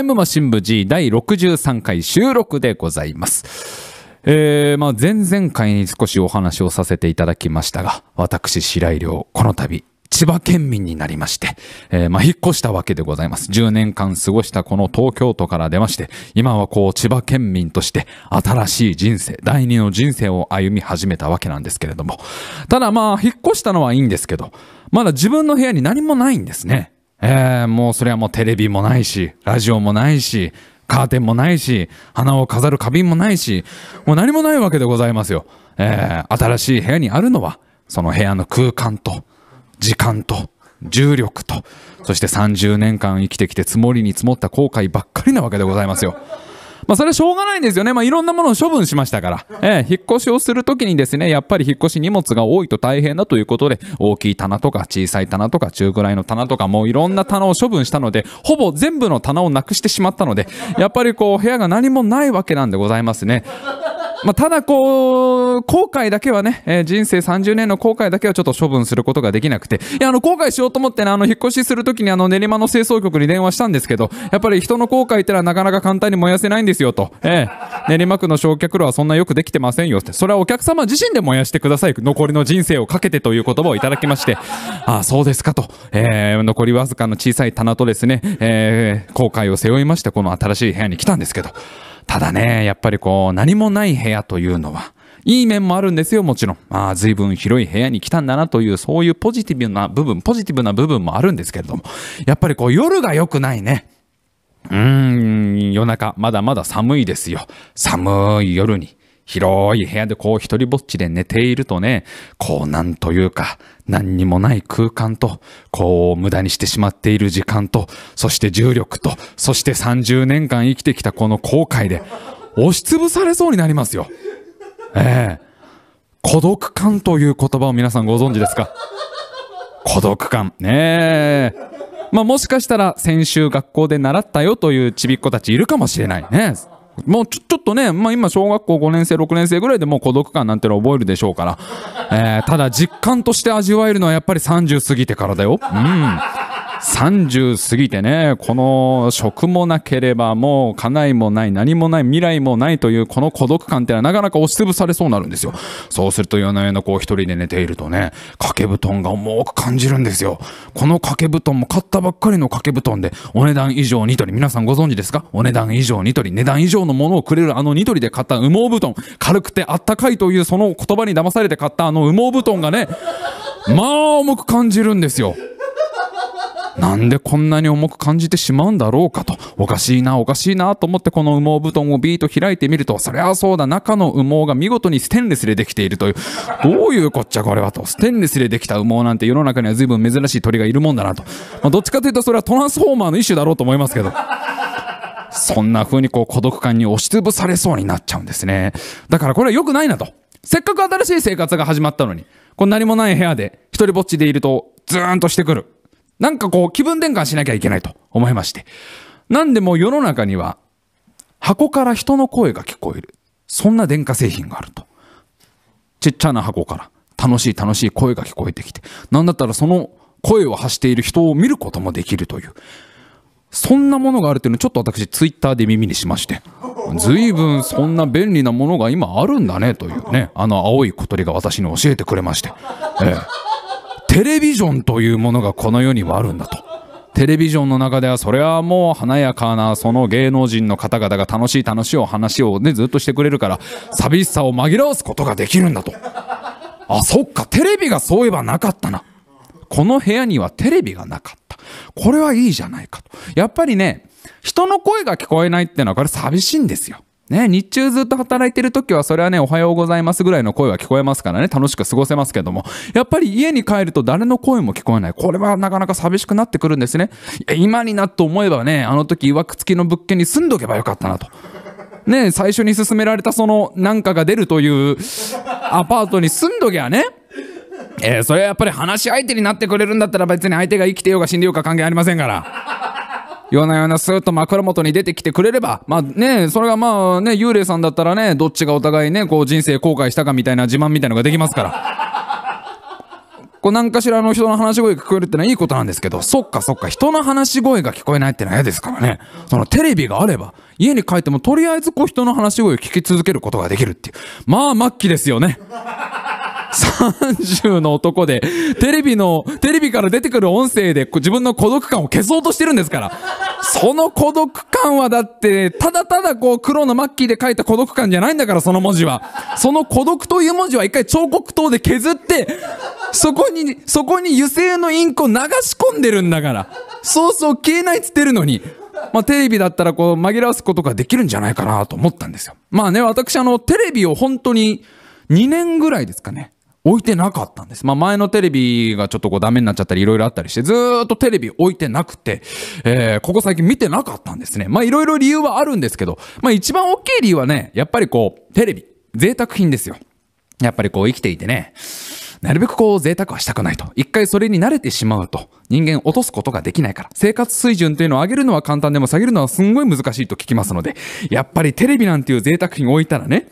イムマシン部 G 第63回収録でございます。えー、まあ前々回に少しお話をさせていただきましたが、私白井亮、この度、千葉県民になりまして、えーまあ、引っ越したわけでございます。10年間過ごしたこの東京都から出まして、今はこう千葉県民として新しい人生、第二の人生を歩み始めたわけなんですけれども。ただまあ、引っ越したのはいいんですけど、まだ自分の部屋に何もないんですね。えー、もうそれはもうテレビもないし、ラジオもないし、カーテンもないし、花を飾る花瓶もないし、もう何もないわけでございますよ。えー、新しい部屋にあるのは、その部屋の空間と、時間と、重力と、そして30年間生きてきて積もりに積もった後悔ばっかりなわけでございますよ。まあそれはしょうがないんですよね。まあいろんなものを処分しましたから。ええ引っ越しをするときにですね、やっぱり引っ越し荷物が多いと大変だということで、大きい棚とか小さい棚とか中くらいの棚とかもういろんな棚を処分したので、ほぼ全部の棚をなくしてしまったので、やっぱりこう部屋が何もないわけなんでございますね。まあ、ただこう、後悔だけはね、えー人生30年の後悔だけはちょっと処分することができなくて、いや、あの、後悔しようと思ってね、あの、引っ越しするときにあの、練馬の清掃局に電話したんですけど、やっぱり人の後悔ってのはなかなか簡単に燃やせないんですよと。ええ練馬区の焼却炉はそんなよくできてませんよって。それはお客様自身で燃やしてください。残りの人生をかけてという言葉をいただきまして、ああ、そうですかと。えー残りわずかの小さい棚とですね、えー後悔を背負いまして、この新しい部屋に来たんですけど、ただね、やっぱりこう、何もない部屋というのは、いい面もあるんですよ、もちろん。ああ、随分広い部屋に来たんだなという、そういうポジティブな部分、ポジティブな部分もあるんですけれども、やっぱりこう、夜が良くないね。うーん、夜中、まだまだ寒いですよ。寒い夜に、広い部屋でこう一人ぼっちで寝ているとね、こうなんというか、何にもない空間と、こう無駄にしてしまっている時間と、そして重力と、そして30年間生きてきたこの後悔で、押しつぶされそうになりますよ。ええ孤独感という言葉を皆さんご存知ですか？孤独感。ねえ。まあもしかしたら先週学校で習ったよというちびっ子たちいるかもしれないね。もうちょちょっとね、まあ今小学校5年生、6年生ぐらいでもう孤独感なんてのを覚えるでしょうから。えー、ただ実感として味わえるのはやっぱり30過ぎてからだよ。うん。30過ぎてね、この職もなければもう家内もない、何もない、未来もないというこの孤独感ってのはなかなか押しつぶされそうになるんですよ。そうすると夜な夜なこう一人で寝ているとね、掛け布団が重く感じるんですよ。この掛け布団も買ったばっかりの掛け布団でお値段以上ニトリ。皆さんご存知ですか？お値段以上ニトリ。値段以上のものをくれるあのニトリで買った羽毛布団。軽くてあったかいというその言葉に騙されて買ったあの羽毛布団がね、まあ重く感じるんですよ。なんでこんなに重く感じてしまうんだろうかと。おかしいな、おかしいなと思ってこの羽毛布団をビーと開いてみると、そりゃそうだ、中の羽毛が見事にステンレスでできているという。どういうこっちゃこれはと。ステンレスでできた羽毛なんて世の中には随分珍しい鳥がいるもんだなと。まあ、どっちかというとそれはトランスフォーマーの一種だろうと思いますけど。そんな風にこう孤独感に押しつぶされそうになっちゃうんですね。だからこれは良くないなと。せっかく新しい生活が始まったのに、この何もない部屋で一人ぼっちでいるとズーンとしてくる。なんかこう気分転換しなきゃいけないと思いまして。なんでも世の中には箱から人の声が聞こえる。そんな電化製品があると。ちっちゃな箱から楽しい楽しい声が聞こえてきて。なんだったらその声を発している人を見ることもできるという。そんなものがあるっていうのをちょっと私ツイッターで耳にしまして。随分そんな便利なものが今あるんだねというね。あの青い小鳥が私に教えてくれまして。ええテレビジョンというものがこの世にはあるんだと。テレビジョンの中ではそれはもう華やかなその芸能人の方々が楽しい楽しいお話をねずっとしてくれるから寂しさを紛らわすことができるんだと。あ、そっか、テレビがそういえばなかったな。この部屋にはテレビがなかった。これはいいじゃないかと。やっぱりね、人の声が聞こえないってのはこれ寂しいんですよ。ね、日中ずっと働いてる時はそれはね、おはようございますぐらいの声は聞こえますからね、楽しく過ごせますけども、やっぱり家に帰ると誰の声も聞こえない。これはなかなか寂しくなってくるんですね。いや今になって思えばね、あの時曰く付きの物件に住んどけばよかったなと。ね、最初に勧められたそのなんかが出るというアパートに住んどきゃね、えーそれはやっぱり話し相手になってくれるんだったら別に相手が生きてようが死んでようが関係ありませんから。夜な夜なスーッと枕元に出てきてくれれば、まあね、それがまあね、幽霊さんだったらね、どっちがお互いね、こう人生後悔したかみたいな自慢みたいのができますから。こう何かしらの人の話し声が聞こえるってのはいいことなんですけど、そっかそっか、人の話し声が聞こえないってのは嫌ですからね。そのテレビがあれば、家に帰ってもとりあえずこう人の話し声を聞き続けることができるっていう。まあ末期ですよね。30の男で、テレビの、テレビから出てくる音声で自分の孤独感を消そうとしてるんですから。その孤独感はだって、ただただこう黒のマッキーで書いた孤独感じゃないんだから、その文字は。その孤独という文字は一回彫刻刀で削って、そこに、そこに油性のインクを流し込んでるんだから。そうそう消えないっつってるのに。まあ、テレビだったらこう紛らわすことができるんじゃないかなと思ったんですよ。まあね、私あの、テレビを本当に2年ぐらいですかね。置いてなかったんです。まあ前のテレビがちょっとこうダメになっちゃったりいろいろあったりして、ずーっとテレビ置いてなくて、えー、ここ最近見てなかったんですね。まあいろいろ理由はあるんですけど、まあ一番大きい理由はね、やっぱりこう、テレビ、贅沢品ですよ。やっぱりこう生きていてね、なるべくこう贅沢はしたくないと。一回それに慣れてしまうと、人間落とすことができないから。生活水準というのを上げるのは簡単でも下げるのはすんごい難しいと聞きますので、やっぱりテレビなんていう贅沢品置いたらね、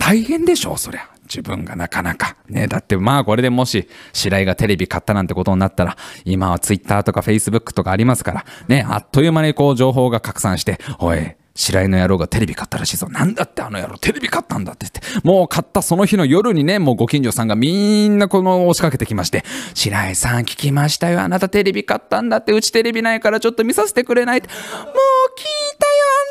大変でしょう、そりゃ。自分がなかなか。ね、だってまあこれでもし、白井がテレビ買ったなんてことになったら、今はツイッターとかフェイスブックとかありますから、ね、あっという間にこう情報が拡散して、おい、白井の野郎がテレビ買ったらしいぞ。なんだってあの野郎テレビ買ったんだって言って。もう買ったその日の夜にね、もうご近所さんがみんなこの押しかけてきまして、白井さん聞きましたよ。あなたテレビ買ったんだって。うちテレビないからちょっと見させてくれないって。もう聞いた。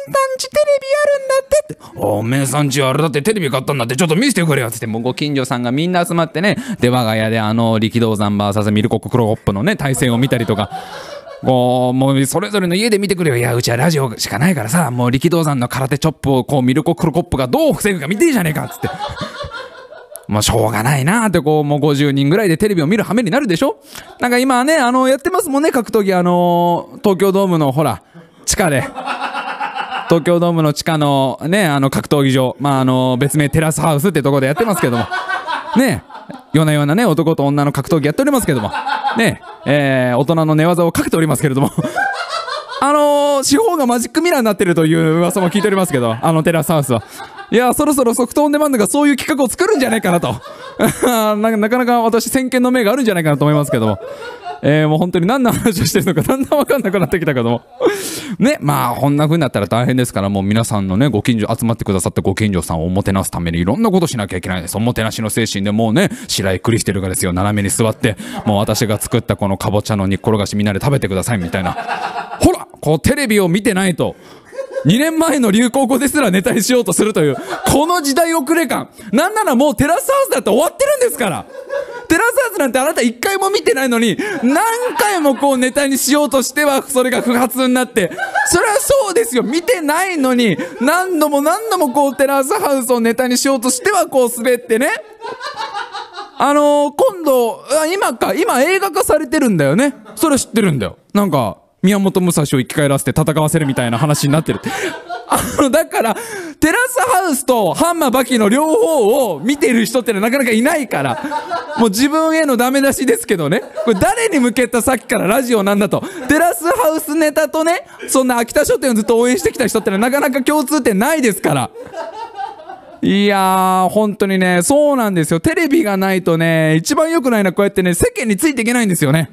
んちテレビあるんだってって。おめえさんちあれだってテレビ買ったんだって。ちょっと見せてくれよってって。もうご近所さんがみんな集まってね、で我が家であの力道山 VS ミルコッククロコップのね、対戦を見たりとか。もう、もうそれぞれの家で見てくれよ。いや、うちはラジオしかないからさ、もう力道山の空手チョップをこうミルコクロコップがどう防ぐか見ていいじゃねえかっつって。もうしょうがないなってこう、もう50人ぐらいでテレビを見る羽目になるでしょなんか今ね、あの、やってますもんね、格闘技。あの、東京ドームのほら、地下で。東京ドームの地下のね、あの格闘技場。まあ、あの、別名テラスハウスってとこでやってますけども。ね、夜な夜なね、男と女の格闘技やっておりますけども。ね、えー、大人の寝技をかけておりますけれども。あのー、司法がマジックミラーになってるという噂も聞いておりますけど、あのテラスハウスは。いや、そろそろソフトオンデマンドがそういう企画を作るんじゃないかなと。なかなか私、先見の目があるんじゃないかなと思いますけども。えー、もう本当に何の話をしてるのかだんだんわかんなくなってきたけども。ね、まあ、こんな風になったら大変ですから、もう皆さんのね、ご近所、集まってくださったご近所さんをおもてなすためにいろんなことしなきゃいけないです。おもてなしの精神でもうね、白井クリステルがですよ、斜めに座って、もう私が作ったこのかぼちゃの煮っころがしみんなで食べてくださいみたいな。ほらこうテレビを見てないと、2年前の流行語ですらネタにしようとするという、この時代遅れ感。なんならもうテラスハウスだって終わってるんですから。テラスハウスなんてあなた一回も見てないのに、何回もこうネタにしようとしては、それが不発になって、それはそうですよ。見てないのに、何度も何度もこうテラスハウスをネタにしようとしてはこう滑ってね。あのー、今度、今か、今映画化されてるんだよね。それ知ってるんだよ。なんか、宮本武蔵を生き返らせて戦わせるみたいな話になってる。あの、だから、テラスハウスとハンマーバキの両方を見てる人ってのはなかなかいないから、もう自分へのダメ出しですけどね、これ誰に向けたさっきからラジオなんだと、テラスハウスネタとね、そんな秋田書店をずっと応援してきた人ってのはなかなか共通点ないですから。いやー、本当にね、そうなんですよ。テレビがないとね、一番良くないのはこうやってね、世間についていけないんですよね。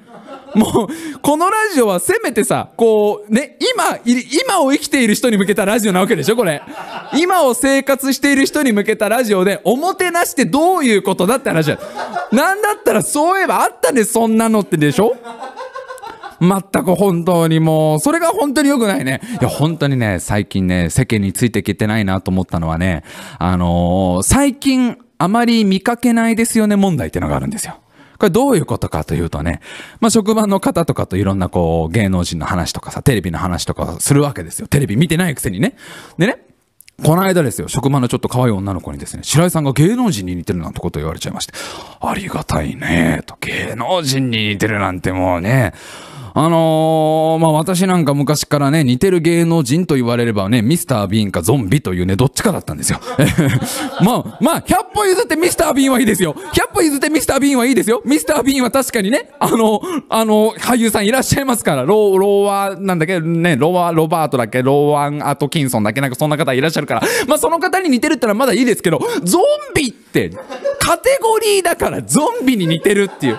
もう、このラジオはせめてさ、こう、ね、今、今を生きている人に向けたラジオなわけでしょこれ。今を生活している人に向けたラジオで、おもてなしってどういうことだって話だ。なんだったらそういえばあったね、そんなのってでしょ？全く本当にもう、それが本当に良くないね。いや、本当にね、最近ね、世間についてきてないなと思ったのはね、あのー、最近あまり見かけないですよね問題ってのがあるんですよ。これどういうことかというとね、まあ、職場の方とかといろんなこう、芸能人の話とかさ、テレビの話とかするわけですよ。テレビ見てないくせにね。でね、この間ですよ、職場のちょっと可愛い女の子にですね、白井さんが芸能人に似てるなんてこと言われちゃいまして、ありがたいね、と、芸能人に似てるなんてもうね、あのー、まあ、私なんか昔からね、似てる芸能人と言われればね、ミスター・ビーンかゾンビというね、どっちかだったんですよ。まあ、まあ、100歩譲ってミスター・ビーンはいいですよ。100歩譲ってミスター・ビーンはいいですよ。ミスター・ビーンは確かにね、あの、あの、俳優さんいらっしゃいますから、ロー、ローワー、なんだっけ、ね、ローワー、ロバートだっけ、ローワン・アトキンソンだっけ、なんかそんな方いらっしゃるから、まあ、その方に似てるってのはまだいいですけど、ゾンビって、カテゴリーだからゾンビに似てるっていう。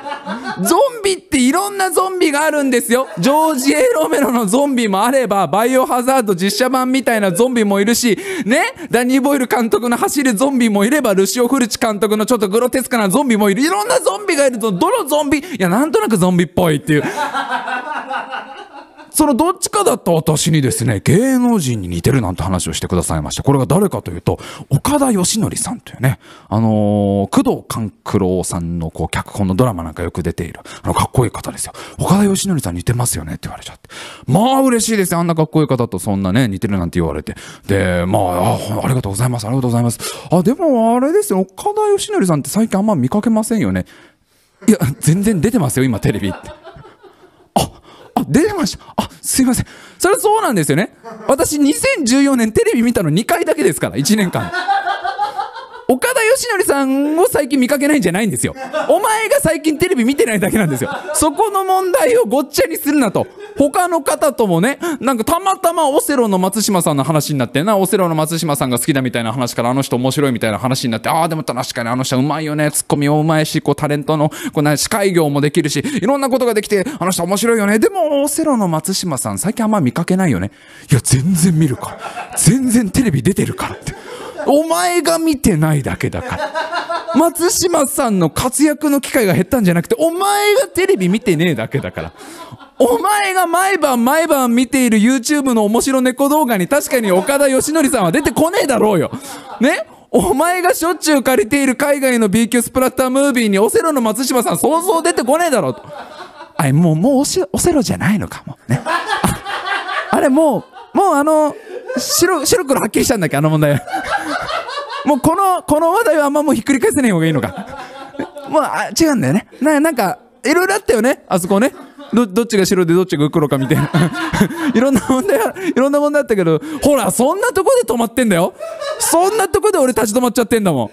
ゾンビっていろんなゾンビがあるんですよ。ジョージ・エロメロのゾンビもあれば、バイオハザード実写版みたいなゾンビもいるし、ね、ダニー・ボイル監督の走るゾンビもいれば、ルシオ・フルチ監督のちょっとグロテスクなゾンビもいる。いろんなゾンビがいると、どのゾンビ、いや、なんとなくゾンビっぽいっていう。そのどっちかだった私にですね、芸能人に似てるなんて話をしてくださいました。これが誰かというと、岡田義則さんというね、あのー、工藤官九郎さんのこう脚本のドラマなんかよく出ている、あの、かっこいい方ですよ。岡田義則さん似てますよねって言われちゃって。まあ嬉しいですよ。あんなかっこいい方とそんなね、似てるなんて言われて。で、まあ、あありがとうございます。ありがとうございます。あ、でもあれですよ。岡田義則さんって最近あんま見かけませんよね。いや、全然出てますよ、今テレビって。あ、あ出てました。あ、すいません。それはそうなんですよね。私2014年テレビ見たの2回だけですから、1年間。岡田義則さんを最近見かけないんじゃないんですよ。お前が最近テレビ見てないだけなんですよ。そこの問題をごっちゃにするなと。他の方ともね、なんかたまたまオセロの松島さんの話になってな、オセロの松島さんが好きだみたいな話からあの人面白いみたいな話になって、ああ、でも確かにあの人うまいよね、ツッコミもうまいし、こうタレントの、こう司会業もできるし、いろんなことができて、あの人面白いよね。でも、オセロの松島さん最近あんま見かけないよね。いや、全然見るから。全然テレビ出てるからって。お前が見てないだけだから。松島さんの活躍の機会が減ったんじゃなくて、お前がテレビ見てねえだけだから。お前が毎晩毎晩見ている YouTube の面白猫動画に確かに岡田義則さんは出てこねえだろうよ。ね？お前がしょっちゅう借りている海外の B 級スプラッタームービーにオセロの松島さん想像出てこねえだろうと。あれ、もう、もうオセロじゃないのかも。ね？あれ、もう、もうあの、白、白黒はっきりしたんだっけ、あの問題は。もうこの、この話題はあんまもうひっくり返せない方がいいのか。もう、あ、違うんだよね。な、なんか、いろいろあったよね、あそこね。ど、どっちが白でどっちが黒かみたいな。いろんな問題は、いろんな問題あったけど、ほら、そんなとこで止まってんだよ。そんなとこで俺立ち止まっちゃってんだもん。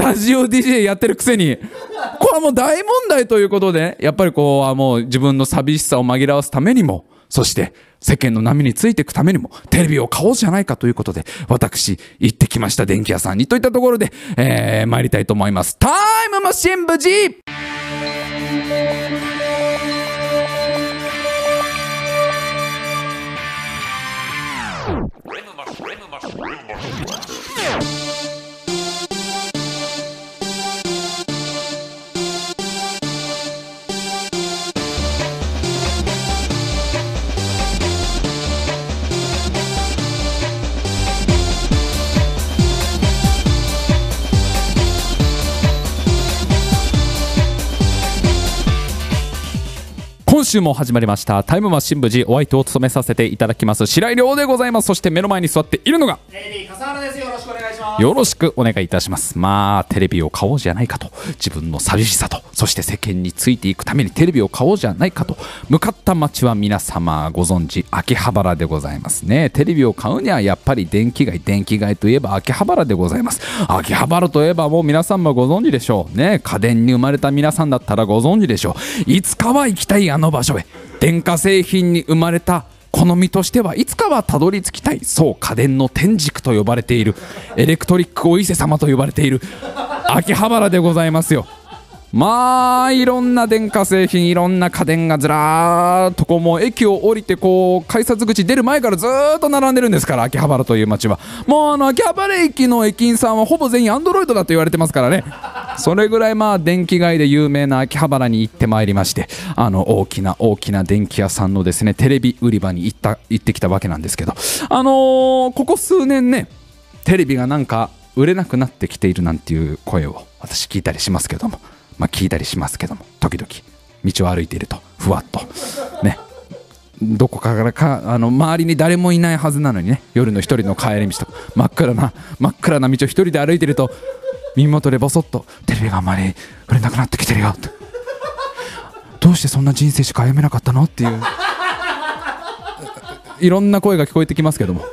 ラジオ DJ やってるくせに。これはもう大問題ということで、やっぱりこう、もう自分の寂しさを紛らわすためにも、そして世間の波についていくためにもテレビを買おうじゃないかということで私行ってきました電気屋さんにといったところで、えー、参りたいと思います。タイムマシン部 G! 今週も始まりました。タイムマシン部時お相手を務めさせていただきます白井亮でございます。そして目の前に座っているのが。レディ笠原です。よろしくお願いよろしくお願いいたします。まあテレビを買おうじゃないかと。自分の寂しさと。そして世間についていくためにテレビを買おうじゃないかと。向かった街は皆様ご存知秋葉原でございますね。テレビを買うにはやっぱり電気街電気街といえば秋葉原でございます。秋葉原といえばもう皆さんもご存知でしょう。ね。家電に生まれた皆さんだったらご存知でしょう。いつかは行きたいあの場所へ。電化製品に生まれた好みとしてはいつかはたどり着きたい。そう家電の天竺と呼ばれている。エレクトリックお伊勢様と呼ばれている。秋葉原でございますよ。まあいろんな電化製品いろんな家電がずらーっとこうもう駅を降りてこう改札口出る前からずーっと並んでるんですから秋葉原という街は。もうあの秋葉原駅の駅員さんはほぼ全員アンドロイドだと言われてますからね。それぐらいまあ電気街で有名な秋葉原に行ってまいりましてあの大きな大きな電気屋さんのですねテレビ売り場に行った行ってきたわけなんですけど。あのー、ここ数年ねテレビがなんか売れなくなってきているなんていう声を私聞いたりしますけども。まあ、聞いたりしますけども時々道を歩いているとふわっとね。どこかからかあの周りに誰もいないはずなのにね夜の一人の帰り道とか真っ暗な真っ暗な道を一人で歩いていると耳元でボソッとテレビがあんまり売れなくなってきてるよって。どうしてそんな人生しか歩めなかったの？っていう。いろんな声が聞こえてきますけども。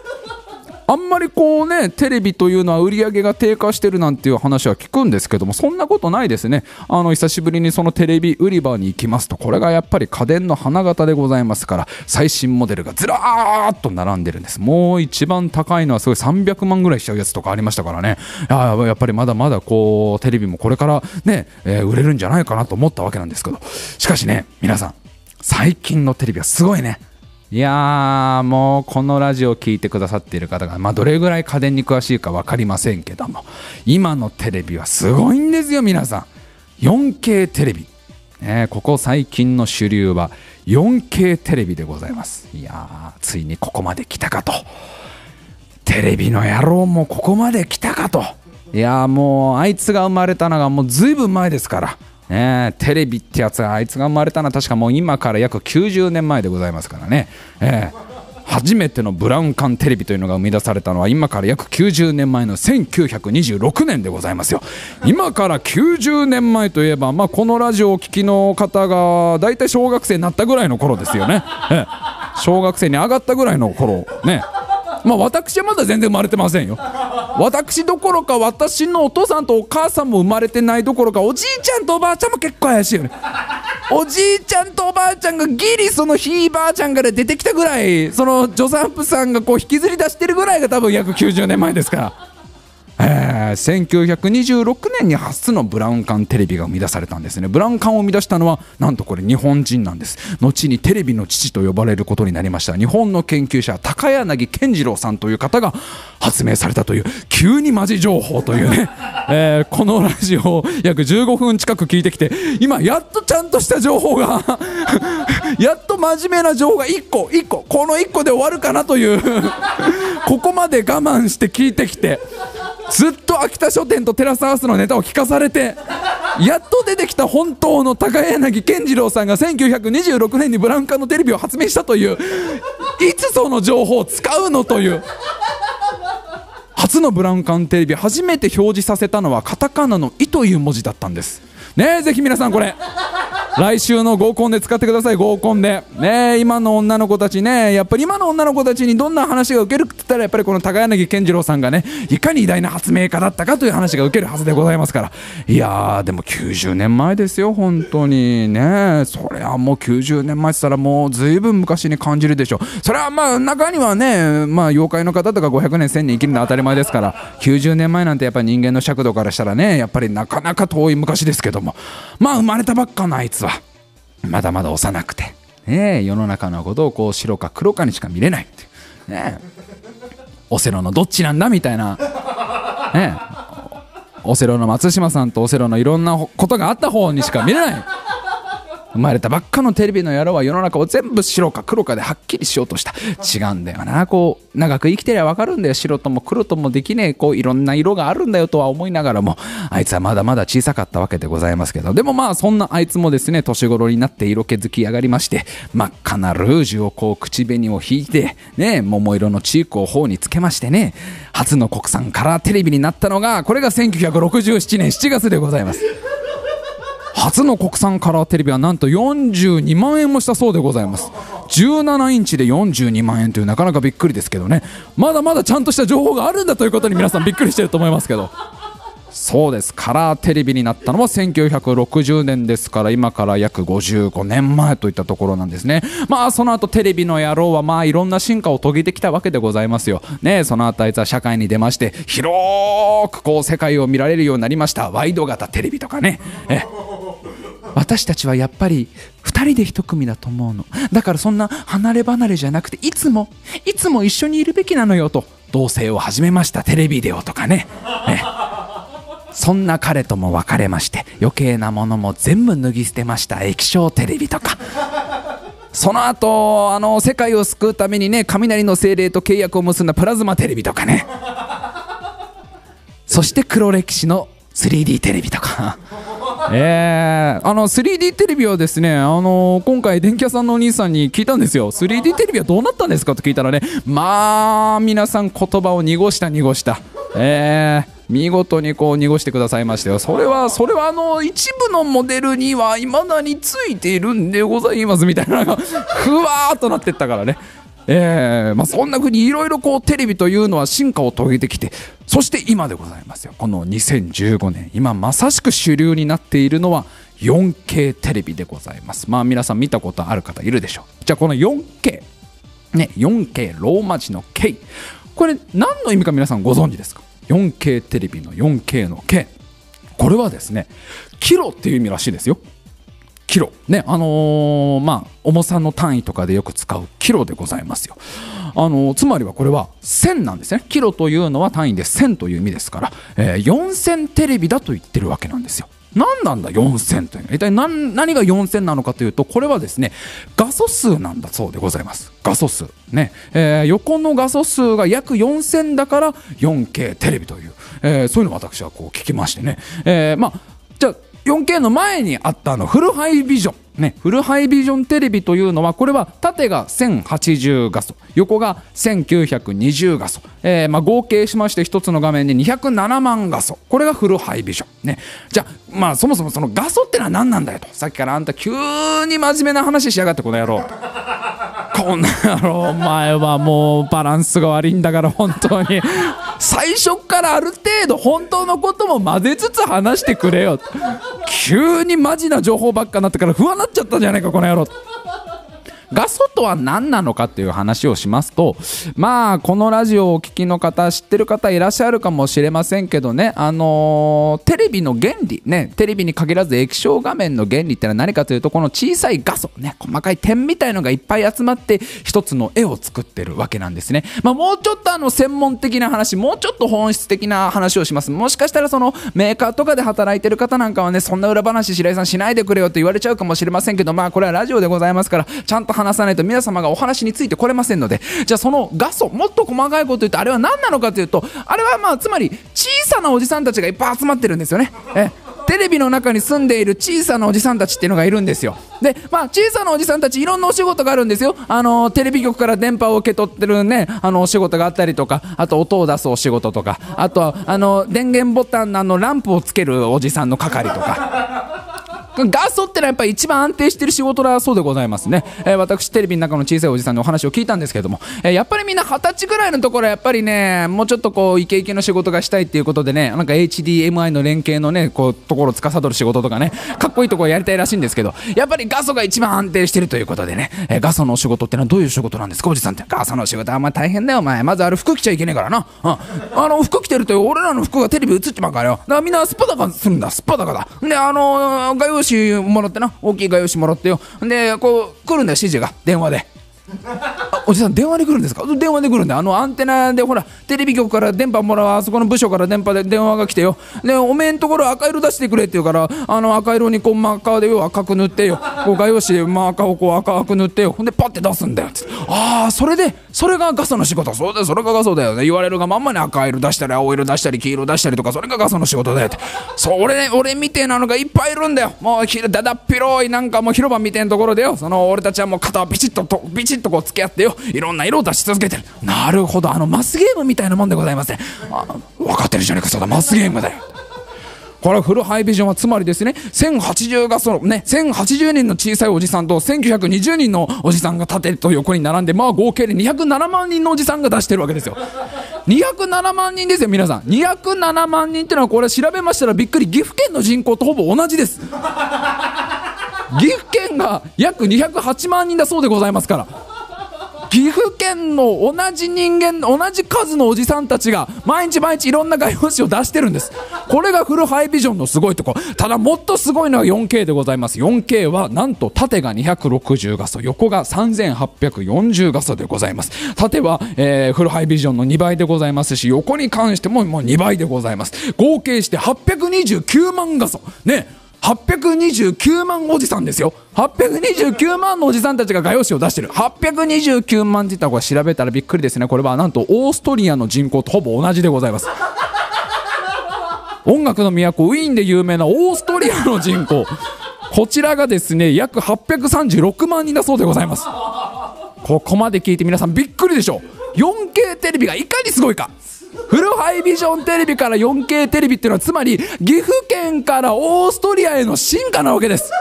あんまりこうねテレビというのは売り上げが低下してるなんていう話は聞くんですけどもそんなことないですね。あの久しぶりにそのテレビ売り場に行きますとこれがやっぱり家電の花形でございますから最新モデルがずらーっと並んでるんです。もう一番高いのはすごい300万ぐらいしちゃうやつとかありましたからね。ややっぱりまだまだこうテレビもこれからね、えー、売れるんじゃないかなと思ったわけなんですけど。しかしね皆さん最近のテレビはすごいね。いやーもうこのラジオを聴いてくださっている方が、まあ、どれぐらい家電に詳しいか分かりませんけども今のテレビはすごいんですよ皆さん。4K テレビ、ね、ここ最近の主流は 4K テレビでございます。いやーついにここまで来たかと。テレビの野郎もここまで来たかと。いやーもうあいつが生まれたのがもうずいぶん前ですから。ね、テレビってやつがあいつが生まれたのは確かもう今から約90年前でございますからね、えー、初めてのブラウン管テレビというのが生み出されたのは今から約90年前の1926年でございますよ。今から90年前といえば、まあ、このラジオを聴きの方が大体小学生になったぐらいの頃ですよね、えー、小学生に上がったぐらいの頃ね。まあ私はまだ全然生まれてませんよ。私どころか私のお父さんとお母さんも生まれてないどころかおじいちゃんとおばあちゃんも結構怪しいよね。おじいちゃんとおばあちゃんがギリそのひいばあちゃんから出てきたぐらいその助産婦さんがこう引きずり出してるぐらいが多分約90年前ですから。えー、1926年に初のブラウン管テレビが生み出されたんですね。ブラウン管を生み出したのはなんとこれ日本人なんです。後にテレビの父と呼ばれることになりました。日本の研究者高柳健次郎さんという方が発明されたという急にマジ情報というね、えー、このラジオを約15分近く聞いてきて今やっとちゃんとした情報がやっと真面目な情報が1個1個この1個で終わるかなという ここまで我慢して聞いてきてずっと秋田書店とテラスハウスのネタを聞かされてやっと出てきた本当の高柳健次郎さんが1926年にブラウン管のテレビを発明したといういつその情報を使うのという初のブラウン管テレビ初めて表示させたのはカタカナの「イ」という文字だったんです。ねえぜひ皆さんこれ。来週の合コンで使ってください。合コンで。ね今の女の子たちね。やっぱり今の女の子たちにどんな話が受けるって言ったらやっぱりこの高柳健次郎さんがねいかに偉大な発明家だったかという話が受けるはずでございますから。いやーでも90年前ですよ本当に。ねそれはもう90年前って言ったらもう随分昔に感じるでしょそれはまあ中にはねまあ妖怪の方とか500年1000年生きるのは当たり前ですから。90年前なんてやっぱり人間の尺度からしたらねやっぱりなかなか遠い昔ですけども。まあ生まれたばっかのあいつは。まだまだ幼くて、ね、世の中のことをこう白か黒かにしか見れないって、ね、オセロのどっちなんだみたいな、ね、オセロの松島さんとオセロのいろんなことがあった方にしか見れない。生まれたばっかのテレビの野郎は世の中を全部白か黒かではっきりしようとした。違うんだよな。こう長く生きてりゃ分かるんだよ。白とも黒ともできねえ。こういろんな色があるんだよとは思いながらも。あいつはまだまだ小さかったわけでございますけど。でもまあそんなあいつもですね年頃になって色気づき上がりまして真っ赤なルージュをこう口紅を引いてね桃色のチークを頬につけましてね。初の国産カラーテレビになったのがこれが1967年7月でございます。初の国産カラーテレビはなんと42万円もしたそうでございます。17インチで42万円というなかなかびっくりですけどね。まだまだちゃんとした情報があるんだということに皆さんびっくりしてると思いますけど。そうです。カラーテレビになったのは1960年ですから今から約55年前といったところなんですね。まあその後テレビの野郎はまあいろんな進化を遂げてきたわけでございますよ。ねその後あいつは社会に出まして広くこう世界を見られるようになりました。ワイド型テレビとかね。え。私たちはやっぱり2人で1組だと思うの。だからそんな離れ離れじゃなくていつもいつも一緒にいるべきなのよと。同棲を始めました。テレビデオとかね。ね。そんな彼とも別れまして余計なものも全部脱ぎ捨てました。液晶テレビとか。その後あの世界を救うためにね雷の精霊と契約を結んだプラズマテレビとかね。そして黒歴史の 3D テレビとか。えー、あの 3D テレビはですね、あのー、今回電気屋さんのお兄さんに聞いたんですよ。3D テレビはどうなったんですかと聞いたらねまあ皆さん言葉を濁した濁した。えー見事にこう濁してくださいましたよ。それはそれはあの一部のモデルにはいまだについているんでございますみたいなのがふわーっとなってったからね。えーまあ、そんな風にいろいろこうテレビというのは進化を遂げてきてそして今でございますよ。この2015年今まさしく主流になっているのは 4K テレビでございます。まあ皆さん見たことある方いるでしょう。じゃあこの 4K ね 4K ローマ字の K これ何の意味か皆さんご存知ですか？4K テレビの 4K の K これはですねキロっていう意味らしいですよ。キロ。ねあのーまあ重さの単位とかでよく使うキロでございますよ。あのーつまりはこれは1000なんですね。キロというのは単位で1000という意味ですから、えー4000テレビだと言ってるわけなんですよ。何なんだ4000というのは？一体何何が4000なのかというとこれはですね画素数なんだそうでございます。画素数。ね、えー横の画素数が約4000だから 4K テレビという、えーそういうのを私はこう聞きましてね、えーまあ 4K の前にあったあのフルハイビジョン。ね、フルハイビジョンテレビというのはこれは縦が1080画素横が1920画素、えーまあ、合計しまして1つの画面で207万画素。これがフルハイビジョン、ね、じゃあまあそもそもその画素ってのは何なんだよと。さっきからあんた急に真面目な話しやがってこの野郎。こんな野郎お前はもうバランスが悪いんだから本当に。最初からある程度本当のことも混ぜつつ話してくれよ急にマジな情報ばっかになってから不安になっちゃったんじゃないかこの野郎画素とは何なのかっていう話をしますとまあこのラジオをお聞きの方知ってる方いらっしゃるかもしれませんけどねあのーテレビの原理ねテレビに限らず液晶画面の原理ってのは何かというとこの小さい画素ね細かい点みたいのがいっぱい集まって一つの絵を作ってるわけなんですね。まあもうちょっとあの専門的な話もうちょっと本質的な話をします。もしかしたらそのメーカーとかで働いてる方なんかはねそんな裏話白井さんしないでくれよと言われちゃうかもしれませんけどまあこれはラジオでございますからちゃんと話さないと皆様がお話についてこれませんので。じゃあその画素もっと細かいこと言うとあれは何なのかというとあれはまあつまり小さなおじさんたちがいっぱい集まってるんですよね。えテレビの中に住んでいる小さなおじさんたちっていうのがいるんですよ。でまあ小さなおじさんたちいろんなお仕事があるんですよ。あのテレビ局から電波を受け取ってるねあのお仕事があったりとかあと音を出すお仕事とかあとはあの電源ボタンのあのランプをつけるおじさんの係とか。ガソってのはやっぱり一番安定してる仕事だそうでございますね、えー私テレビの中の小さいおじさんのお話を聞いたんですけれども、えーやっぱりみんな二十歳ぐらいのところはやっぱりねもうちょっとこうイケイケの仕事がしたいっていうことでねなんか HDMI の連携のねこうところを司る仕事とかねかっこいいところやりたいらしいんですけどやっぱりガソが一番安定してるということでね、えーガソのお仕事ってのはどういう仕事なんですか？おじさんって。ガソの仕事はお前大変だよお前。まずあれ服着ちゃいけねえからな、うん、あの服着てると俺らの服がテレビ映っちまうからよ。だからみんなすっぱだかするんだ。すっぱだかだ。であの画用紙もらってな。大きい画用紙もらってよ。でこう来るんだよ指示が。電話で。おじさん電話で来るんですか？電話で来るんだよ。あのアンテナでほらテレビ局から電波もらうあそこの部署から電波で電話が来てよ。でおめえんところ赤色出してくれって言うからあの赤色にこうマーカーでよ赤く塗ってよ。こう画用紙でマーカーをこう赤く塗ってよ。ほんでパッて出すんだよ。って。ああそれでそれがガソの仕事。そうだよ。それがガソだよね。言われるがまんまに赤色出したり青色出したり黄色出したりとかそれがガソの仕事だよって。そ俺俺みてえなのがいっぱいいるんだよ。もうひだだっ広いなんかもう広場みてえなところでよ。その俺たちはもう肩をビチッととビチッとこう付き合ってよ。いろんな色を出し続けてる。なるほど。あのマスゲームみたいなもんでございますねあ分かってるじゃねえか。そうだマスゲームだよ。これフルハイビジョンはつまりですね1080がそのね1080人の小さいおじさんと1920人のおじさんが縦と横に並んでまあ合計で207万人のおじさんが出してるわけですよ。207万人ですよ皆さん。207万人っていうのはこれ調べましたらびっくり岐阜県の人口とほぼ同じです。岐阜県が約208万人だそうでございますから。岐阜県の同じ人間同じ数のおじさんたちが毎日毎日いろんな画用紙を出してるんです。これがフルハイビジョンのすごいとこ。ただもっとすごいのは 4K でございます。4K はなんと縦が260画素横が3840画素でございます。縦は、えーフルハイビジョンの2倍でございますし横に関してももう2倍でございます。合計して829万画素。ね。829万おじさんですよ。829万のおじさんたちが画用紙を出してる。829万って言ったこれ調べたらびっくりですね。これはなんとオーストリアの人口とほぼ同じでございます。音楽の都ウィーンで有名なオーストリアの人口。こちらがですね約836万人だそうでございます。ここまで聞いて皆さんびっくりでしょ 4K テレビがいかにすごいか。フルハイビジョンテレビから 4K テレビっていうのはつまり岐阜県からオーストリアへの進化なわけです。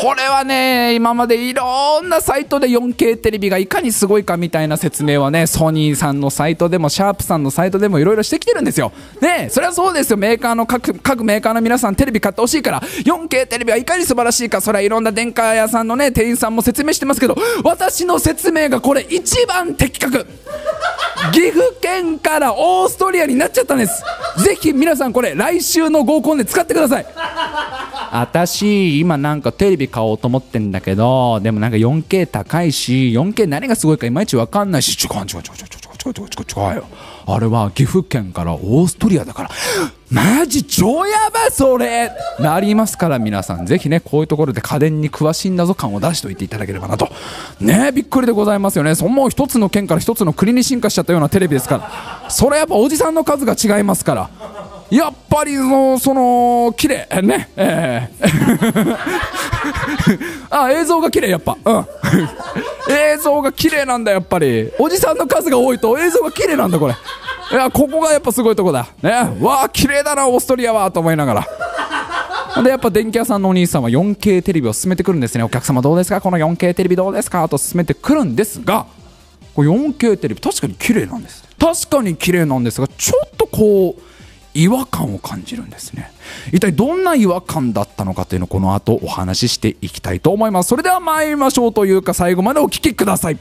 これはね今までいろんなサイトで 4K テレビがいかにすごいかみたいな説明はねソニーさんのサイトでもシャープさんのサイトでもいろいろしてきてるんですよ。ねそれはそうですよ。メーカーの各各メーカーの皆さんテレビ買ってほしいから 4K テレビはいかに素晴らしいかそれはいろんな電化屋さんのね店員さんも説明してますけど私の説明がこれ一番的確。岐阜県からオーストリアになっちゃったんです。ぜひ皆さんこれ来週の合コンで使ってください。私今なんかテレビ買おうと思ってんだけどでもなんか 4K 高いし 4K 何がすごいかいまいち分かんないし違う違う違う違う違う違う違う違う違うよあれは岐阜県からオーストリアだからマジ超やばそれなりますから皆さんぜひねこういうところで家電に詳しいんだぞ感を出しておいていただければなとねえびっくりでございますよねそもう一つの県から一つの国に進化しちゃったようなテレビですからそれやっぱおじさんの数が違いますからやっぱりそのその綺麗ねえーあ映像が綺麗やっぱ。うん。映像が綺麗なんだやっぱり。おじさんの数が多いと映像が綺麗なんだこれ。いやここがやっぱすごいとこだ。ね。わあ綺麗だなオーストリアはと思いながら。でやっぱ電気屋さんのお兄さんは 4K テレビを勧めてくるんですね。お客様どうですか？この 4K テレビどうですか？と勧めてくるんですがこれ 4K テレビ確かに綺麗なんです。確かに綺麗なんですがちょっとこう違和感を感じるんですね。一体どんな違和感だったのかというのをこの後お話ししていきたいと思います。それでは参りましょうというか最後までお聞きください。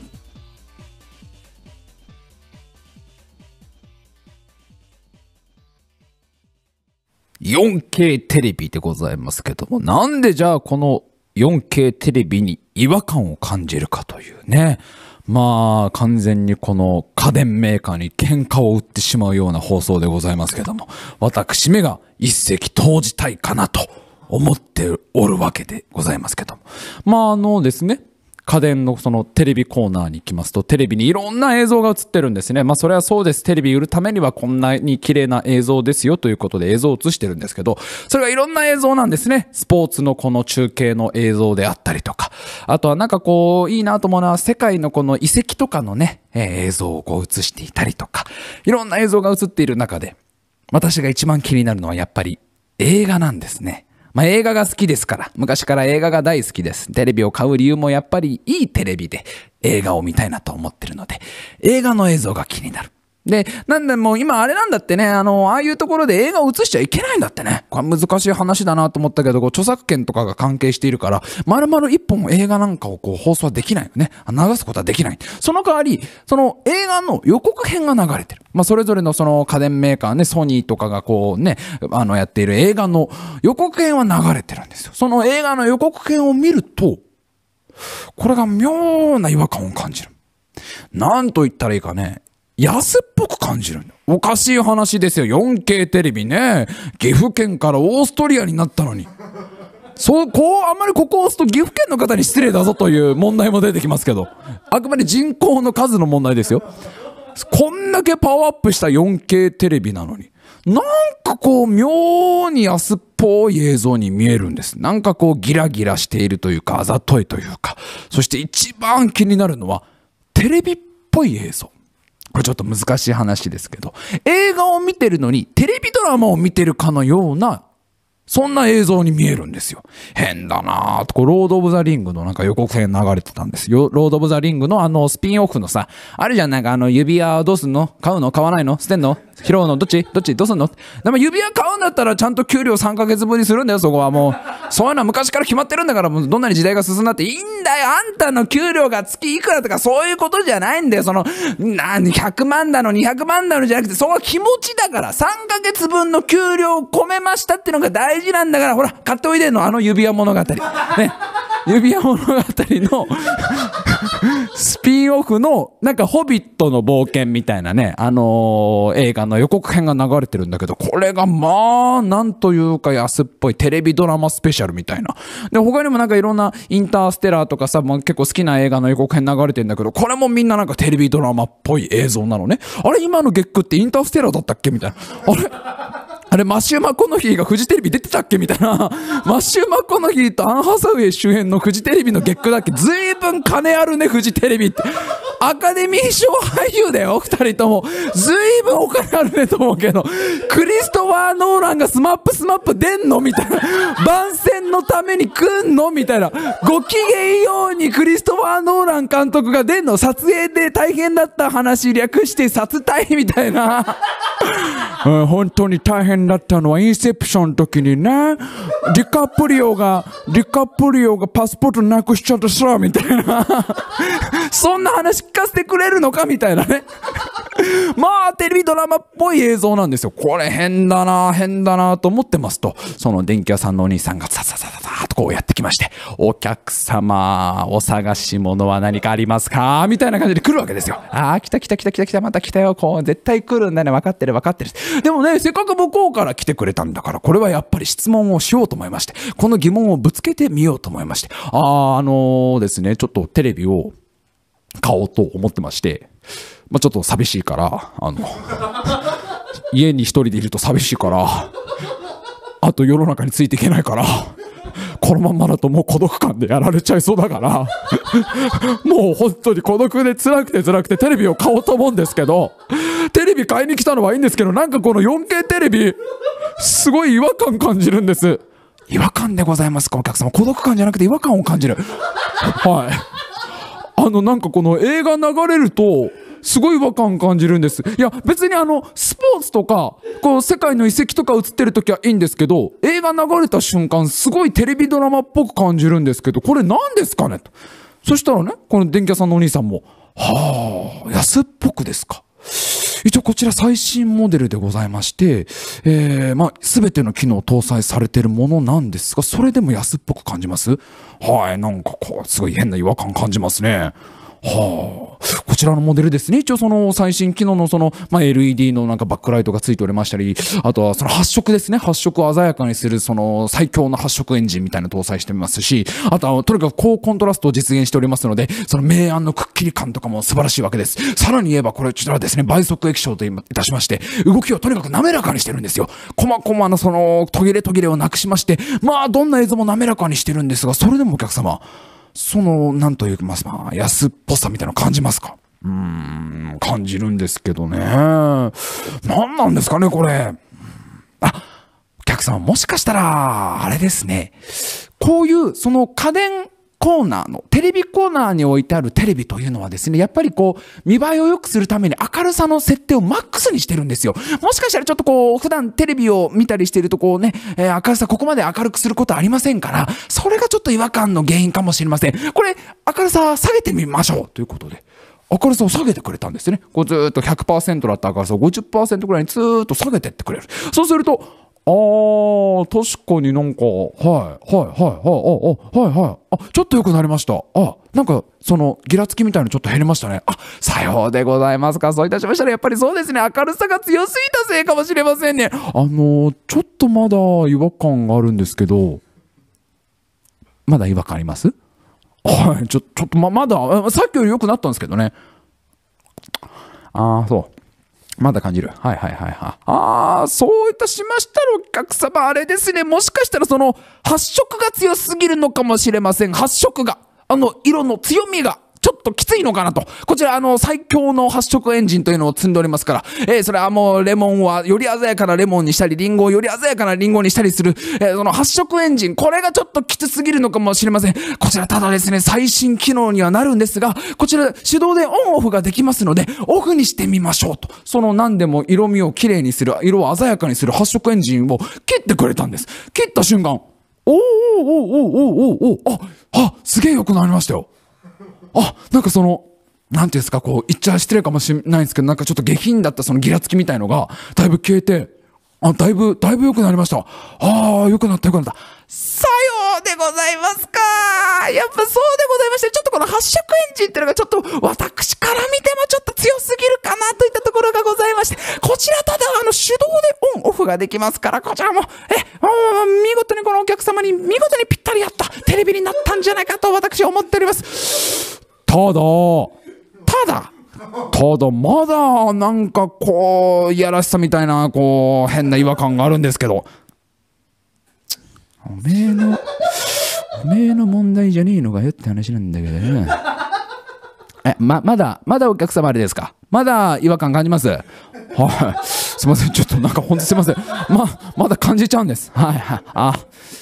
4K テレビでございますけども、なんでじゃあこの 4K テレビに違和感を感じるかというね。まあ、完全にこの家電メーカーに喧嘩を売ってしまうような放送でございますけども、私めが一石投じたいかなと思っておるわけでございますけども。まあ、あのですね、家電のそのテレビコーナーに行きますと、テレビにいろんな映像が映ってるんですね。まあそれはそうです。テレビ売るためにはこんなに綺麗な映像ですよということで映像を映してるんですけど、それがいろんな映像なんですね。スポーツのこの中継の映像であったりとか、あとはなんかこう、いいなと思うのは世界のこの遺跡とかのね、え、映像をこう映していたりとか、いろんな映像が映っている中で、私が一番気になるのはやっぱり映画なんですね。まあ、映画が好きですから、昔から映画が大好きです。テレビを買う理由もやっぱりいいテレビで映画を見たいなと思ってるので、映画の映像が気になる。で、なんでもう今あれなんだってね、あの、ああいうところで映画を映しちゃいけないんだってね。これ難しい話だなと思ったけど、こう著作権とかが関係しているから、丸々一本映画なんかをこう放送はできないよね。流すことはできない。その代わり、その映画の予告編が流れてる。まあ、それぞれのその家電メーカーね、ソニーとかがこうね、あの、やっている映画の予告編は流れてるんですよ。その映画の予告編を見ると、これが妙な違和感を感じる。なんと言ったらいいかね。安っぽく感じるおかしい話ですよ。4K テレビね。岐阜県からオーストリアになったのに。そう、こう、あんまりここを押すと岐阜県の方に失礼だぞという問題も出てきますけど。あくまで人口の数の問題ですよ。こんだけパワーアップした 4K テレビなのに。なんかこう、妙に安っぽい映像に見えるんです。なんかこう、ギラギラしているというか、あざといというか。そして一番気になるのは、テレビっぽい映像。これちょっと難しい話ですけど、映画を見てるのにテレビドラマを見てるかのようなそんな映像に見えるんですよ。変だなぁと、ロード・オブ・ザ・リングのなんか予告編流れてたんですよ。ロード・オブ・ザ・リングのあの、スピンオフのさ、あるじゃん、なんかあの、指輪どうすんの？買うの？買わないの？捨てんの？拾うの？どっち？どっち？どうすんの？でも指輪買うんだったらちゃんと給料3ヶ月分にするんだよ、そこはもう。そういうのは昔から決まってるんだから、もうどんなに時代が進んだっていいんだよ。あんたの給料が月いくらとかそういうことじゃないんだよ。その、な、100万だの、200万だのじゃなくて、そこは気持ちだから、3ヶ月分の給料を込めましたってのが大事なんだから、ほら、買っておいでの、あの指輪物語。ね。指輪物語のスピンオフの、なんか、ホビットの冒険みたいなね、あのー、映画の予告編が流れてるんだけど、これがまあ、なんというか安っぽいテレビドラマスペシャルみたいな。で、他にもなんかいろんなインターステラーとかさ、まあ、結構好きな映画の予告編流れてるんだけど、これもみんななんかテレビドラマっぽい映像なのね。あれ今の月9ってインターステラーだったっけみたいな。あれ？あれ、マシュー・マコノヒーがフジテレビ出てたっけみたいな。マシュー・マコノヒーとアン・ハサウェイ主演のフジテレビの月9だっけずいぶん金あるね、フジテレビって。アカデミー賞俳優だよ、二人とも。ずいぶんお金あるねと思うけど。クリストファー・ノーランがスマップスマップ出んのみたいな。番宣のために来んのみたいな。ご機嫌ようにクリストファー・ノーラン監督が出んの撮影で大変だった話略して撮体みたいな。うん本当に大変だったのはインセプションの時にね、ディカプリオが、ディカプリオがパスポートなくしちゃってさ、みたいな。そんな話聞かせてくれるのかみたいなね。まあ、テレビドラマっぽい映像なんですよ。これ変だな、変だなと思ってますと、その電気屋さんのお兄さんがさささささとこうやってきまして、お客様、お探し物は何かありますか？みたいな感じで来るわけですよ。ああ、来た来た来た来た来た、また来たよ。こう、絶対来るんだね。分かってる分かってる。でもね、せっかく向こうから来てくれたんだから、これはやっぱり質問をしようと思いまして、この疑問をぶつけてみようと思いまして、ああ、あのーですね、ちょっとテレビを買おうと思ってまして、まあ、ちょっと寂しいから、あの、家に一人でいると寂しいから、あと世の中についていけないから、このまんまだともう孤独感でやられちゃいそうだから、もう本当に孤独で辛くて辛くてテレビを買おうと思うんですけど、テレビ買いに来たのはいいんですけど、なんかこの 4K テレビ、すごい違和感感じるんです。違和感でございますか、お客様。孤独感じゃなくて違和感を感じる。はい。あの、なんかこの映画流れると、すごい違和感感じるんです。いや、別にあの、スポーツとか、こう、世界の遺跡とか映ってる時はいいんですけど、映画流れた瞬間、すごいテレビドラマっぽく感じるんですけど、これ何ですかねと。そしたらね、この電気屋さんのお兄さんも、はあ、安っぽくですか。一応こちら最新モデルでございまして、えー、まあ、すべての機能搭載されているものなんですが、それでも安っぽく感じますはい、なんかこう、すごい変な違和感感じますね。はあ、こちらのモデルですね。一応その最新機能のその、まあ、LED のなんかバックライトがついておりましたり、あとはその発色ですね。発色を鮮やかにするその最強の発色エンジンみたいな搭載してますし、あとはとにかく高コントラストを実現しておりますので、その明暗のくっきり感とかも素晴らしいわけです。さらに言えばこれこちらですね、倍速液晶といたしまして、動きをとにかく滑らかにしてるんですよ。細々のその途切れ途切れをなくしまして、まあどんな映像も滑らかにしてるんですが、それでもお客様、その、なんと言いますか、安っぽさみたいなの感じますか？うーん、感じるんですけどね。何なんですかね、これ。あ、お客様、もしかしたら、あれですね。こういう、その家電コーナーの、テレビコーナーに置いてあるテレビというのはですね、やっぱりこう、見栄えを良くするために明るさの設定をマックスにしてるんですよ。もしかしたらちょっとこう、普段テレビを見たりしてるとこうね、えー明るさここまで明るくすることありませんから、それがちょっと違和感の原因かもしれません。これ、明るさ下げてみましょうということで。明るさを下げてくれたんですね。こうずーっと100%だった明るさを50%ぐらいにずーっと下げてってくれる。そうすると、あー、確かになんか、はい、はい、はい、はい、あ、あ、はい、はい。あ、ちょっと良くなりました。あ、なんか、その、ギラつきみたいなのちょっと減りましたね。あ、さようでございますか。そういたしましたら、やっぱりそうですね。明るさが強すぎたせいかもしれませんね。あのー、ちょっとまだ違和感があるんですけど、まだ違和感あります？はい、ちょ、ちょっとま、まだ、さっきより良くなったんですけどね。ああ、そう。まだ感じる。はいはいはいはい。ああ、そういたしましたらお客様、あれですね。もしかしたらその、発色が強すぎるのかもしれません。発色が。あの、色の強みが。ちょっときついのかなと。こちら、あの、最強の発色エンジンというのを積んでおりますから、えーそれはもう、レモンはより鮮やかなレモンにしたり、リンゴをより鮮やかなリンゴにしたりする、えーその発色エンジン、これがちょっときつすぎるのかもしれません。こちら、ただですね、最新機能にはなるんですが、こちら、手動でオンオフができますので、オフにしてみましょうと。その何でも色味をきれいにする、色を鮮やかにする発色エンジンを切ってくれたんです。切った瞬間、おーおーおーおーおーおーおーあ、あ、すげえ良くなりましたよ。あ、なんかその、なんていうんですか、こう、言っちゃ失礼かもしれないんですけど、なんかちょっと下品だったそのギラつきみたいのが、だいぶ消えて、あ、だいぶ、だいぶ良くなりました。ああ、良くなった良くなった。さようでございますかやっぱそうでございまして、ちょっとこの発色エンジンっていうのがちょっと私から見てもちょっと強すぎるかなといったところがございまして、こちらただあの手動でオンオフができますから、こちらも、え、もう見事にこのお客様に見事にぴったり合ったテレビになったんじゃないかと私思っております。ただ、ただ、ただ、まだ、なんかこう、いやらしさみたいな、こう、変な違和感があるんですけど。おめえの、おめえの問題じゃねえのかよって話なんだけどね。え、ま、まだ、まだお客様あれですか？まだ違和感感じます？はい。すいません。ちょっとなんかほんとすいません。ま、まだ感じちゃうんです。はいはい。あ、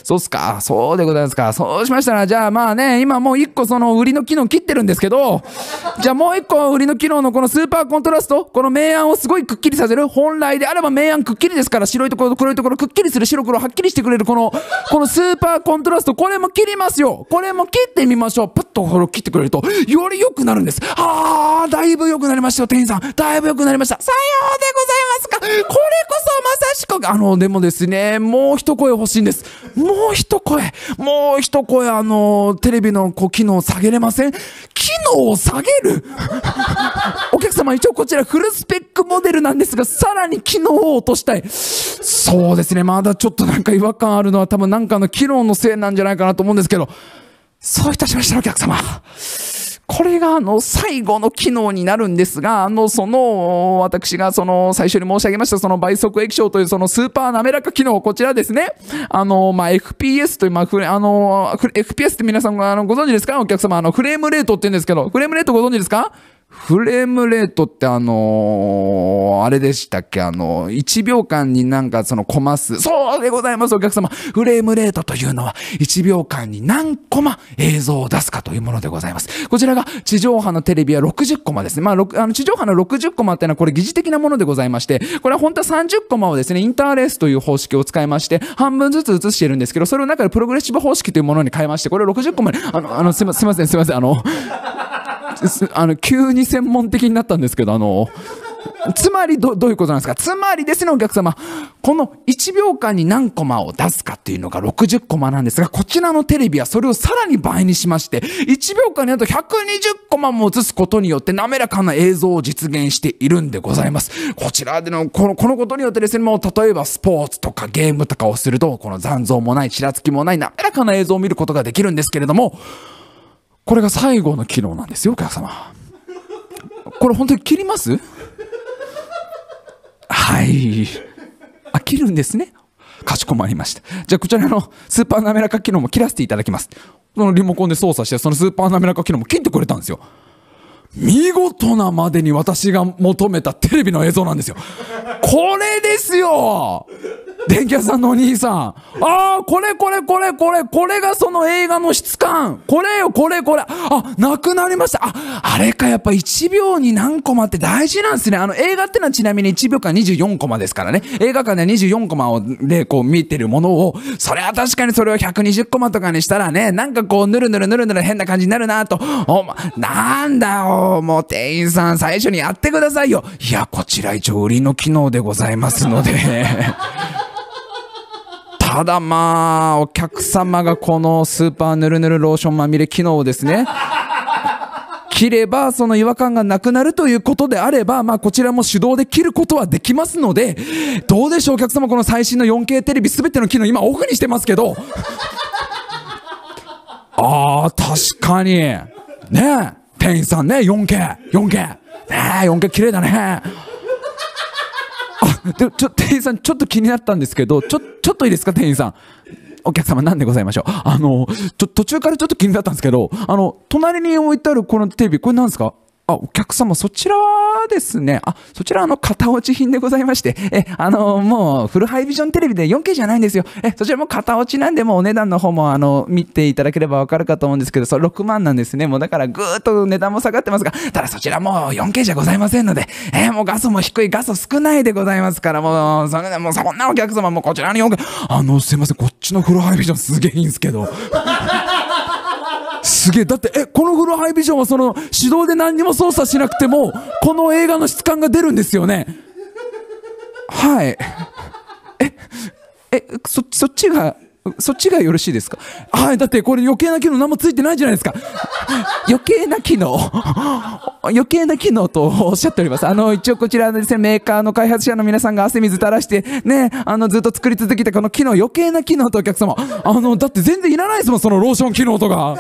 そうっすか。そうでございますか。そうしましたら、じゃあまあね、今もう一個その売りの機能切ってるんですけど、じゃあもう一個売りの機能のこのスーパーコントラスト、この明暗をすごいくっきりさせる。本来であれば明暗くっきりですから、白いところと黒いところくっきりする白黒はっきりしてくれるこの、このスーパーコントラスト、これも切りますよ。これも切ってみましょう。パッとこれを切ってくれると、より良くなるんです。あー、だいぶ良くなりましたよ、店員さん。だいぶ良くなりました。さようでございますか。これこそまさしく、あの、でもですね、もう一声欲しいんです。もう一声、もう一声、あの、テレビのこう機能下げれません？機能を下げる？お客様、一応こちらフルスペックモデルなんですが、さらに機能を落としたい。そうですね、まだちょっとなんか違和感あるのは多分なんかの機能のせいなんじゃないかなと思うんですけど、そういたしましたお客様。これがあの最後の機能になるんですが、あのその私がその最初に申し上げましたその倍速液晶というそのスーパー滑らか機能、こちらですね。あの、ま、FPS という、まあ、あの、FPS って皆さんがあのご存知ですか？お客様、あのフレームレートって言うんですけど、フレームレートご存知ですか？フレームレートってあのー、あれでしたっけ？あの、1秒間になんかそのコマ数、そうでございますお客様。フレームレートというのは1秒間に何コマ映像を出すかというものでございます。こちらが地上波のテレビは60コマですね。まあ、あの地上波の60コマっていうのはこれ疑似的なものでございまして、これは本当は30コマをですね、インターレースという方式を使いまして、半分ずつ映しているんですけど、それを中でプログレッシブ方式というものに変えまして、これを60コマに、あの、あの、すいません、すいません、あの、あの、急に専門的になったんですけど、あの、つまりど、どういうことなんですか？つまりですね、お客様。この1秒間に何コマを出すかっていうのが60コマなんですが、こちらのテレビはそれをさらに倍にしまして、1秒間にあと120コマも映すことによって滑らかな映像を実現しているんでございます。こちらでの、この、このことによってですね、もう例えばスポーツとかゲームとかをすると、この残像もない、ちらつきもない滑らかな映像を見ることができるんですけれども、これが最後の機能なんですよ、お客様。これ本当に切ります？はい。あ、切るんですね。かしこまりました。じゃあこちらのスーパー滑らか機能も切らせていただきます。そのリモコンで操作して、そのスーパー滑らか機能も切ってくれたんですよ。見事なまでに私が求めたテレビの映像なんですよ。これですよ電気屋さんのお兄さん。ああ、これこれこれこれ、これがその映画の質感。これよ、これこれ。あ、なくなりました。あ、あれか、やっぱ1秒に何コマって大事なんですね。あの、映画ってのはちなみに1秒間24コマですからね。映画館で24コマを、で、こう見てるものを、それは確かにそれを120コマとかにしたらね、なんかこう、ぬるぬるぬるぬる変な感じになるなと。おま、なんだよ、もう店員さん最初にやってくださいよ。いや、こちら一応売りの機能でございますので。ただまあ、お客様がこのスーパーぬるぬるローションまみれ機能をですね、切ればその違和感がなくなるということであれば、まあこちらも手動で切ることはできますので、どうでしょうお客様この最新の 4K テレビすべての機能今オフにしてますけど、ああ、確かに。ねえ、店員さんね、4K、4K。ねえ、4K 綺麗だね。あで、ちょ、店員さん、ちょっと気になったんですけど、ちょ、ちょっといいですか、店員さん。お客様なんでございましょう。あの、ちょ、途中からちょっと気になったんですけど、あの、隣に置いてあるこのテレビ、これなんですか？あ、お客様、そちらですね、あ、そちらあの、型落ち品でございまして、え、あの、もう、フルハイビジョンテレビで 4K じゃないんですよ。え、そちらも型落ちなんで、もうお値段の方も、あの、見ていただければわかるかと思うんですけど、それ6万なんですね。もうだから、ぐーっと値段も下がってますが、ただそちらも 4K じゃございませんので、えもうガスも低い、ガス少ないでございますから、もう、それもうそんなお客様もこちらに 4K、あの、すいません、こっちのフルハイビジョンすげえいいんですけど。すげえ。だって、え、このフルハイビジョンはその、手動で何にも操作しなくても、この映画の質感が出るんですよね。はい。え、え、そ、そっちが、そっちがよろしいですか？はい、だってこれ余計な機能何もついてないじゃないですか。余計な機能？余計な機能とおっしゃっております。あの、一応こちらですね、メーカーの開発者の皆さんが汗水垂らして、ね、あの、ずっと作り続けてこの機能、余計な機能とお客様。あの、だって全然いらないですもん、そのローション機能とか。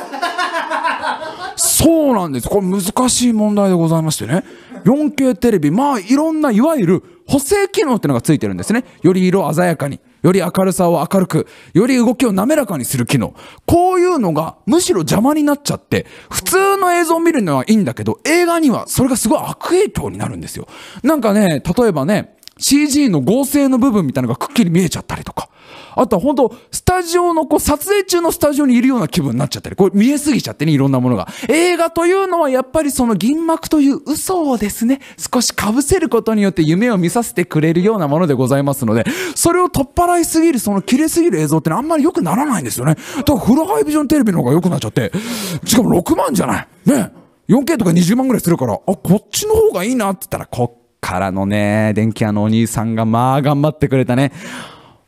そうなんです。これ難しい問題でございましてね。4K テレビ、まあいろんないわゆる補正機能っていうのがついてるんですね。より色鮮やかに。より明るさを明るく、より動きを滑らかにする機能。こういうのがむしろ邪魔になっちゃって、普通の映像を見るのはいいんだけど、映画にはそれがすごい悪影響になるんですよ。なんかね、例えばね、CG の合成の部分みたいなのがくっきり見えちゃったりとか。あとは本当スタジオの、こう、撮影中のスタジオにいるような気分になっちゃったり、これ見えすぎちゃってね、いろんなものが。映画というのはやっぱりその銀幕という嘘をですね、少し被せることによって夢を見させてくれるようなものでございますので、それを取っ払いすぎる、その綺麗すぎる映像ってのはあんまり良くならないんですよね。だからフルハイビジョンテレビの方が良くなっちゃって、しかも6万じゃない。ね。4K とか20万ぐらいするから、あ、こっちの方がいいなって言ったら、こっからのね、電気屋のお兄さんがまあ頑張ってくれたね。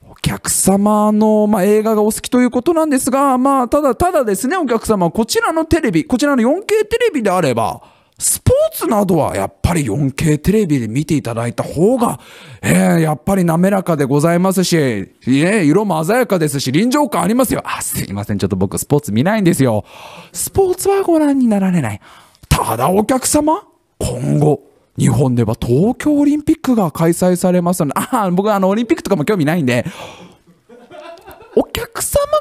お客様の、まあ、映画がお好きということなんですが、まあ、ただ、ただですね、お客様、こちらのテレビ、こちらの 4K テレビであれば、スポーツなどはやっぱり 4K テレビで見ていただいた方が、えー、やっぱり滑らかでございますし、えー、色も鮮やかですし、臨場感ありますよ。あ、すいません。ちょっと僕スポーツ見ないんですよ。スポーツはご覧になられない。ただお客様、今後、日本では東京オリンピックが開催されますので、ああ、僕はあのオリンピックとかも興味ないんで、お客様が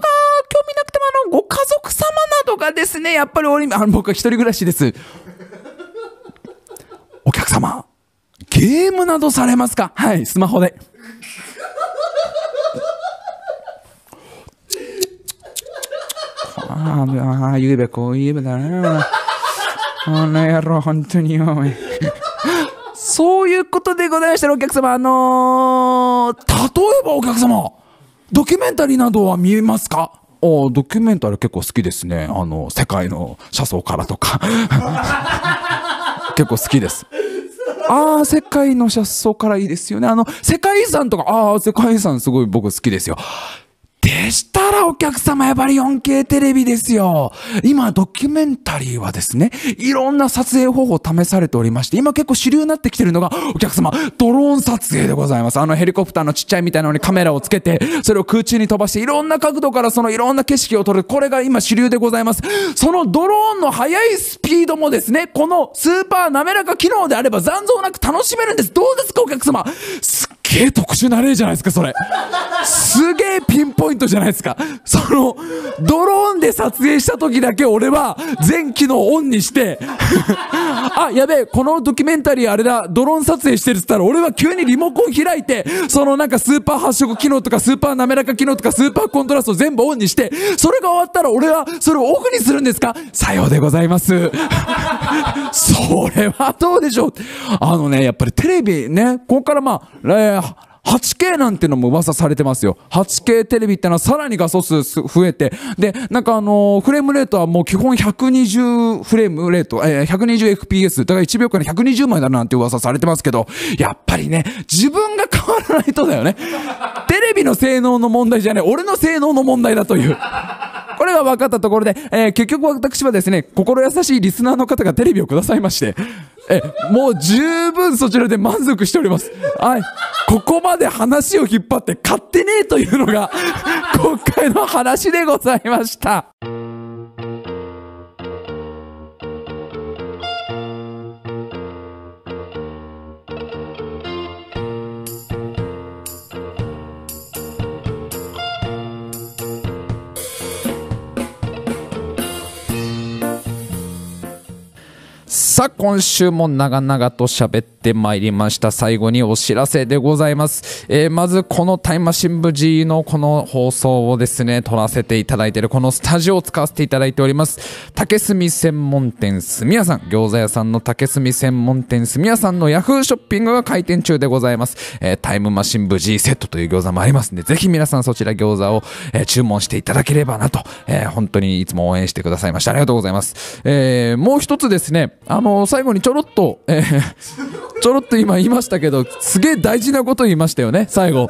興味なくてもあの、ご家族様などがですね、やっぱりオリンピック、あの、僕は一人暮らしです。お客様、ゲームなどされますか？はい、スマホで。ああ、言えばこう言えばだな。あの野郎、本当におい。そういうことでございましたら、お客様、あのー、例えばお客様、ドキュメンタリーなどは見えますか？おドキュメンタリー結構好きですね。あの、世界の車窓からとか。結構好きです。ああ、世界の車窓からいいですよね。あの、世界遺産とか、ああ、世界遺産すごい僕好きですよ。お客様やっぱり 4K テレビですよ。今ドキュメンタリーはですね、いろんな撮影方法を試されておりまして、今結構主流になってきてるのがお客様、ドローン撮影でございます。あのヘリコプターのちっちゃいみたいなのにカメラをつけて、それを空中に飛ばしていろんな角度からそのいろんな景色を撮る。これが今主流でございます。そのドローンの速いスピードもですね、このスーパー滑らか機能であれば残像なく楽しめるんです。どうですかお客様？すっげえ特殊な例じゃないですか、それ。すげえピンポイントじゃないですか。その、ドローンで撮影した時だけ俺は全機能オンにしてあ、やべえ、このドキュメンタリーあれだ、ドローン撮影してるっつったら俺は急にリモコン開いて、そのなんかスーパー発色機能とかスーパー滑らか機能とかスーパーコントラスト全部オンにして、それが終わったら俺はそれをオフにするんですか？さようでございます。それはどうでしょうあのね、やっぱりテレビね、ここからまあ、8K なんてのも噂されてますよ。8K テレビってのはさらに画素数増えて、で、なんかあのー、フレームレートはもう基本120フレームレート、えー、120fps、だから1秒間に120枚だなんて噂されてますけど、やっぱりね、自分が変わらないとだよね。テレビの性能の問題じゃない、俺の性能の問題だという。これが分かったところで、えー、結局私はですね、心優しいリスナーの方がテレビをくださいまして、え、もう十分そちらで満足しております。はい。ここまで話を引っ張って買ってねえというのが、今回の話でございました。さあ、今週も長々と喋ってまいりました。最後にお知らせでございます。えー、まず、このタイムマシン部 G のこの放送をですね、撮らせていただいているこのスタジオを使わせていただいております。竹炭専門店すみやさん、餃子屋さんの竹炭専門店すみやさんのヤフーショッピングが開店中でございます。えー、タイムマシン部 G セットという餃子もありますんで、ぜひ皆さんそちら餃子を、えー、注文していただければなと、え本当にいつも応援してくださいました。ありがとうございます。えもう一つですね、あの最後にちょろっと、えー、ちょろっと今言いましたけど、すげえ大事なこと言いましたよね、最後。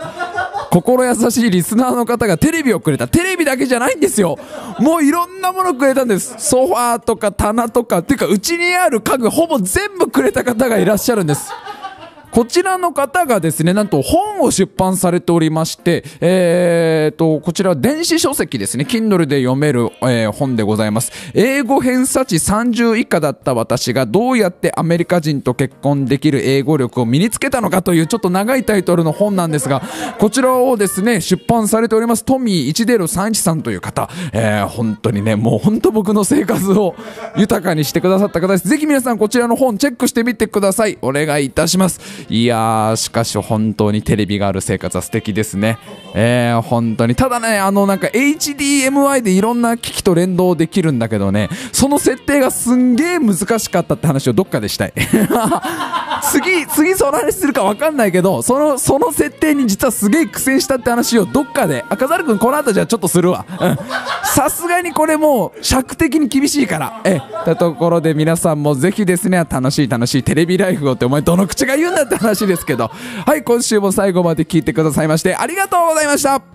心優しいリスナーの方がテレビをくれた。テレビだけじゃないんですよ。もういろんなものくれたんです。ソファーとか棚とか、っていうかうちにある家具ほぼ全部くれた方がいらっしゃるんです。こちらの方がですね、なんと本を出版されておりまして、えーと、こちらは電子書籍ですね。Kindle で読める、えー本でございます。英語偏差値30以下だった私がどうやってアメリカ人と結婚できる英語力を身につけたのかというちょっと長いタイトルの本なんですが、こちらをですね、出版されておりますトミー一デロ三一さんという方、えー本当にね、もう本当僕の生活を豊かにしてくださった方です。ぜひ皆さんこちらの本チェックしてみてください。お願いいたします。いやー、しかし本当にテレビがある生活は素敵ですね。えー、本当に。ただね、あのなんか HDMI でいろんな機器と連動できるんだけどね、その設定がすんげー難しかったって話をどっかでしたい。次、次その話するか分かんないけど、その、その設定に実はすげえ苦戦したって話をどっかで、赤猿くんこの後じゃあちょっとするわ。さすがにこれもう尺的に厳しいから。え、たところで皆さんもぜひですね、楽しい楽しいテレビライフをってお前どの口が言うんだって話ですけど、はい、今週も最後後まで聞いてくださいましてありがとうございました。